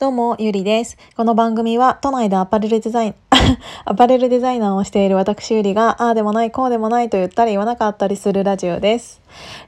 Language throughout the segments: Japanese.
どうも、ゆりです。この番組は都内でアパレルデザイン、アパレルデザイナーをしている私ゆりが、ああでもない、こうでもないと言ったり言わなかったりするラジオです。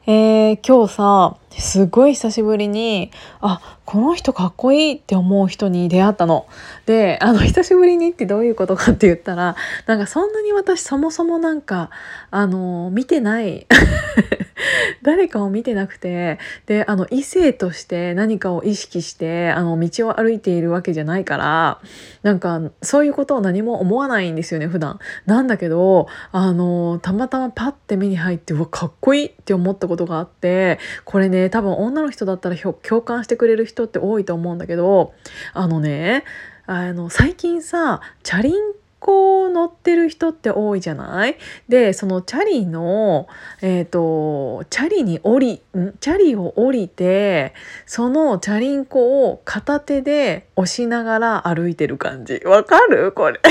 えー、今日さ、すごい久しぶりに、あ、この人かっこいいって思う人に出会ったの。で、あの、久しぶりにってどういうことかって言ったら、なんかそんなに私そもそもなんか、あの、見てない 誰かを見てなくてであの異性として何かを意識してあの道を歩いているわけじゃないからなんかそういうことを何も思わないんですよね普段。なんだけどあのたまたまパッて目に入ってうわかっこいいって思ったことがあってこれね多分女の人だったら共感してくれる人って多いと思うんだけどあのねあの最近さチャリンってこ乗ってる人って多いじゃない？でそのチャリのえっ、ー、とチャリに降りん？チャリを降りてそのチャリンコを片手で押しながら歩いてる感じ。わかる？これ。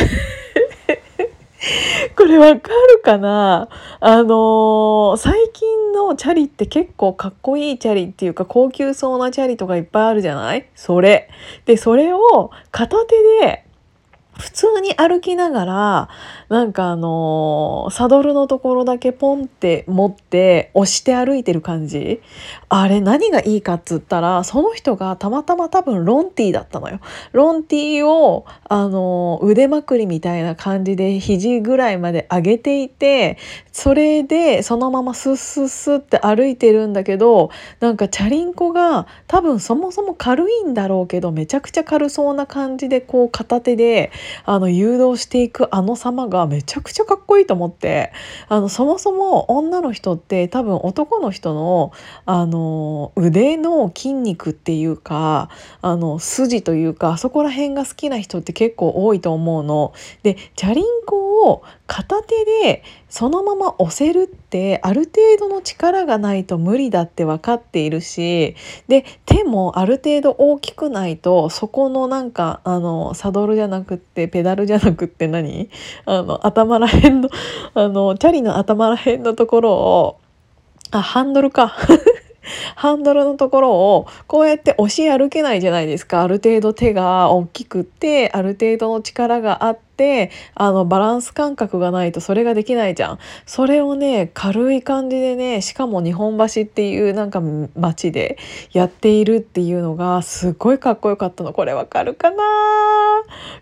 これわかるかな？あのー、最近のチャリって結構かっこいいチャリっていうか高級そうなチャリとかいっぱいあるじゃない？それ。で、それを片手で普通に歩きながらなんかあのー、サドルのところだけポンって持って押して歩いてる感じあれ何がいいかっつったらその人がたまたま多分ロンティーだったのよ。ロンティーをあのー、腕まくりみたいな感じで肘ぐらいまで上げていてそれでそのままスッスッスッって歩いてるんだけどなんかチャリンコが多分そもそも軽いんだろうけどめちゃくちゃ軽そうな感じでこう片手であの誘導していくあの様がめちゃくちゃかっこいいと思ってあのそもそも女の人って多分男の人のあの腕の筋肉っていうかあの筋というかあそこら辺が好きな人って結構多いと思うの。でチャリンコを片手でそのまま押せるってある程度の力がないと無理だって分かっているしで手もある程度大きくないとそこのなんかあのサドルじゃなくってペダルじゃなくって何？あの頭らへんのあのチャリの頭らへんのところをあハンドルか。ハンドルのところをこうやって押し歩けないじゃないですか。ある程度手が大きくってある程度の力があってってあのバランス感覚がないとそれができないじゃん。それをね軽い感じでねしかも日本橋っていうなんか街でやっているっていうのがすごいかっこよかったの。これわかるかな？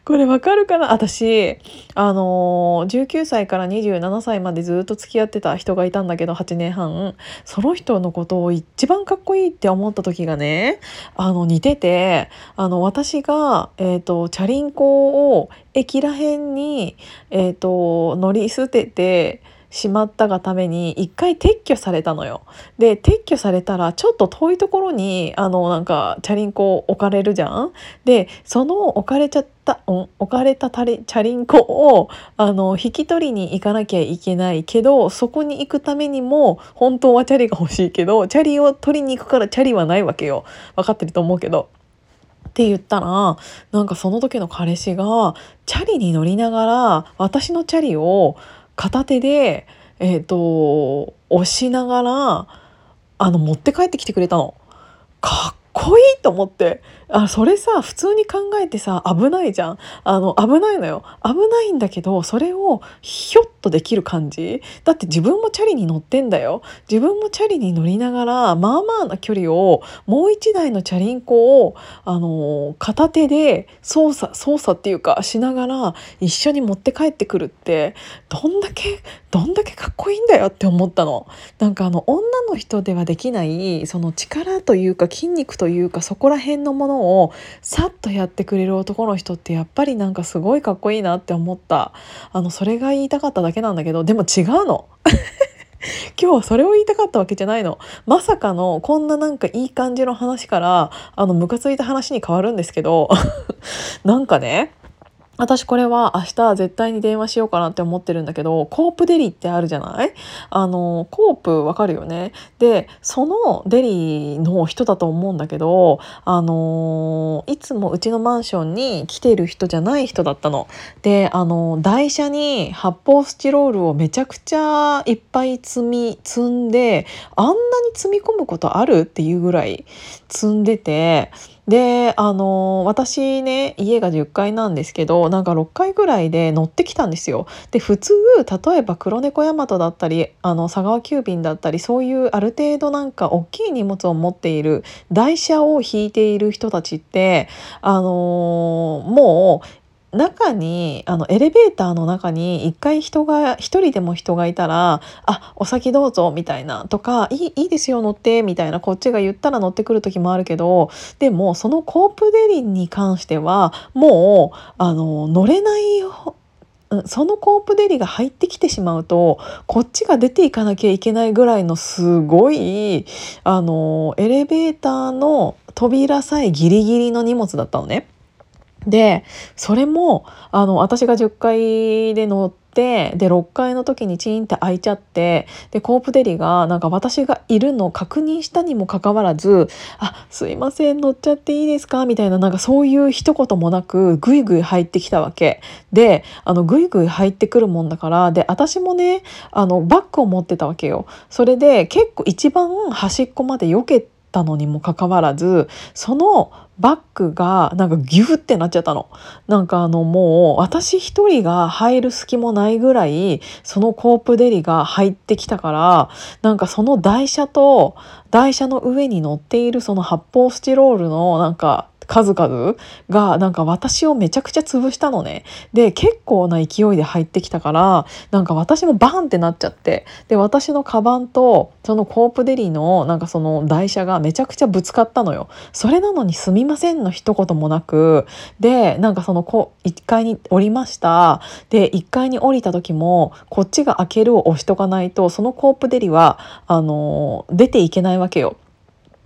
これわかるかな？私あの19歳から27歳までずっと付き合ってた人がいたんだけど8年半その人のことを一番かっこいいって思った時がねあの似ててあの私が、えーとチャリンコを駅らへんに、えーと、乗り捨ててしまったがために一回撤去されたのよ。で撤去されたらちょっと遠いところにあのなんかチャリンコ置かれるじゃん？でその置かれちゃった、置かれたチャリンコをあの引き取りに行かなきゃいけないけどそこに行くためにも本当はチャリが欲しいけどチャリを取りに行くからチャリはないわけよ。分かってると思うけど。って言ったらなんかその時の彼氏がチャリに乗りながら私のチャリを片手で、えーと、押しながらあの持って帰ってきてくれたの。かっこいと思って。あそれさ普通に考えてさ危ないじゃん。あの危ないのよ。危ないんだけどそれをひょっとできる感じ。だって自分もチャリに乗ってんだよ。自分もチャリに乗りながらまあまあな距離をもう一台のチャリンコをあの片手で操作操作っていうかしながら一緒に持って帰ってくるってどんだけどんだけかっこいいんだよって思ったの。なんかあの女の人ではできないその力というか筋肉とというかそこら辺のものをさっとやってくれる男の人ってやっぱりなんかすごいかっこいいなって思った。あのそれが言いたかっただけなんだけどでも違うの。今日はそれを言いたかったわけじゃないの。まさかのこんななんかいい感じの話からあのムカついた話に変わるんですけど。なんかね私これは明日絶対に電話しようかなって思ってるんだけどコープデリってあるじゃない？あのコープわかるよね？でそのデリの人だと思うんだけどあのいつもうちのマンションに来てる人じゃない人だったの。であの台車に発泡スチロールをめちゃくちゃいっぱい積み積んであんなに積み込むことある？っていうぐらい積んでてであの私ね家が10階なんですけどなんか6階ぐらいで乗ってきたんですよ。で普通例えば黒猫ヤマトだったりあの佐川急便だったりそういうある程度なんか大きい荷物を持っている台車を引いている人たちってあのもう中にあのエレベーターの中に一回人が一人でも人がいたら「あお先どうぞ」みたいなとか「いいいいですよ乗って」みたいなこっちが言ったら乗ってくる時もあるけどでもそのコープデリに関してはもうあの乗れないそのコープデリが入ってきてしまうとこっちが出ていかなきゃいけないぐらいのすごいあのエレベーターの扉さえギリギリの荷物だったのね。でそれもあの私が10階で乗ってで6階の時にチーンって開いちゃってでコープデリがなんか私がいるのを確認したにもかかわらず「あすいません乗っちゃっていいですか?」みたいななんかそういう一言もなくぐいぐい入ってきたわけであのぐいぐい入ってくるもんだからで私もねあのバッグを持ってたわけよ。それで結構一番端っこまで避けたのにもかかわらずそのバッグがなんかギュってなっちゃったの。なんかあのもう私一人が入る隙もないぐらいそのコープデリが入ってきたからなんかその台車と台車の上に乗っているその発泡スチロールのなんか数々がなんか私をめちゃくちゃ潰したのね。で結構な勢いで入ってきたからなんか私もバーンってなっちゃってで私のカバンとそのコープデリのなんかその台車がめちゃくちゃぶつかったのよ。それなのに「すみません」の一言もなくでなんかそのこ1階に降りましたで1階に降りた時もこっちが開けるを押しとかないとそのコープデリはあの出ていけないわけよ。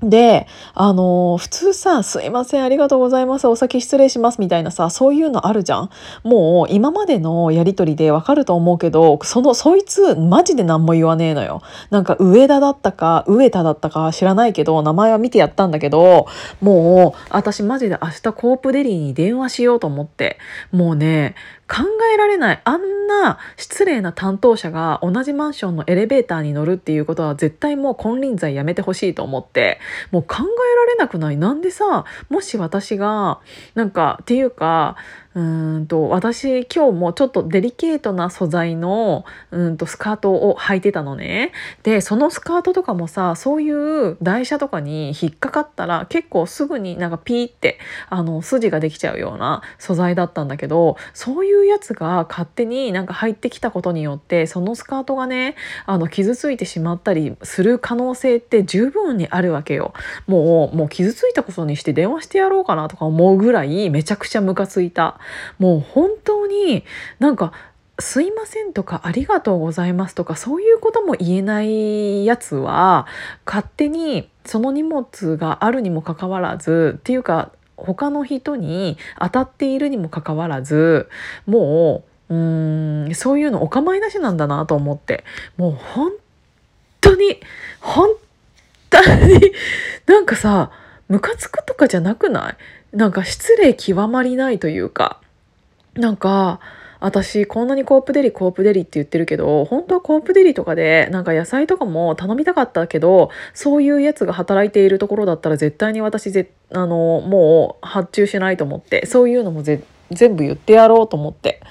で、あの普通さ、すいません、ありがとうございます、お先失礼しますみたいなさ、そういうのあるじゃん。もう今までのやりとりでわかると思うけど、その、そいつマジで何も言わねえのよ。なんか上田だったか、上田だったか知らないけど、名前は見てやったんだけど、もう私マジで明日コープデリーに電話しようと思って、もうね、考えられないあんな失礼な担当者が同じマンションのエレベーターに乗るっていうことは絶対もう金輪際やめてほしいと思って。もう考えられなくない。なんでさもし私がなんかっていうかうんと私今日もちょっとデリケートな素材のうんとスカートを履いてたのね。でそのスカートとかもさそういう台車とかに引っかかったら結構すぐになんかピーってあの筋ができちゃうような素材だったんだけどそういうやつが勝手になんか入ってきたことによってそのスカートがねあの傷ついてしまったりする可能性って十分にあるわけよ。もうもう傷ついたことにして電話してやろうかなとか思うぐらいめちゃくちゃムカついた。もう本当になんか「すいません」とか「ありがとうございます」とかそういうことも言えないやつは勝手にその荷物があるにもかかわらずっていうか他の人に当たっているにもかかわらずもううんそういうのお構いなしなんだなと思って。もう本当に本当になんかさムカつくとかじゃなくない？なんか失礼極まりないというかなんか私こんなにコープデリコープデリって言ってるけど本当はコープデリとかでなんか野菜とかも頼みたかったけどそういうやつが働いているところだったら絶対に私ぜあのもう発注しないと思ってそういうのも全部言ってやろうと思って。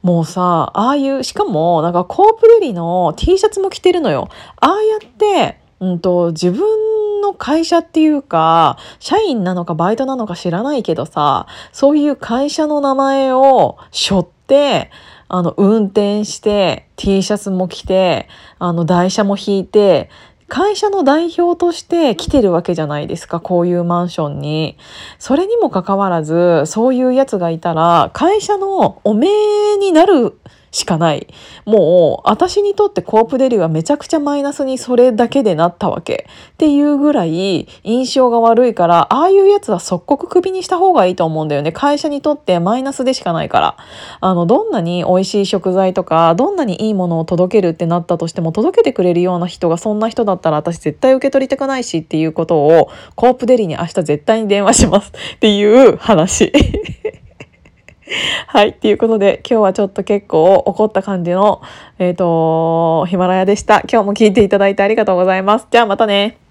もうさああいうしかもなんかコープデリの T シャツも着てるのよ。ああやってうんと、自分の会社っていうか、社員なのかバイトなのか知らないけどさ、そういう会社の名前を背負って、あの、運転して、T シャツも着て、あの、台車も引いて、会社の代表として来てるわけじゃないですか、こういうマンションに。それにもかかわらず、そういうやつがいたら、会社のおめになるしかない。もう私にとってコープデリはめちゃくちゃマイナスにそれだけでなったわけ。っていうぐらい印象が悪いから、ああいうやつは即刻クビにした方がいいと思うんだよね。会社にとってマイナスでしかないから。あの、どんなに美味しい食材とか、どんなにいいものを届けるってなったとしても、届けてくれるような人がそんな人だったら私絶対受け取りたくないしっていうことを、コープデリに明日絶対に電話しますっていう話。はい。ということで、今日はちょっと結構怒った感じの、えっ、ー、と、ヒマラヤでした。今日も聞いていただいてありがとうございます。じゃあまたね。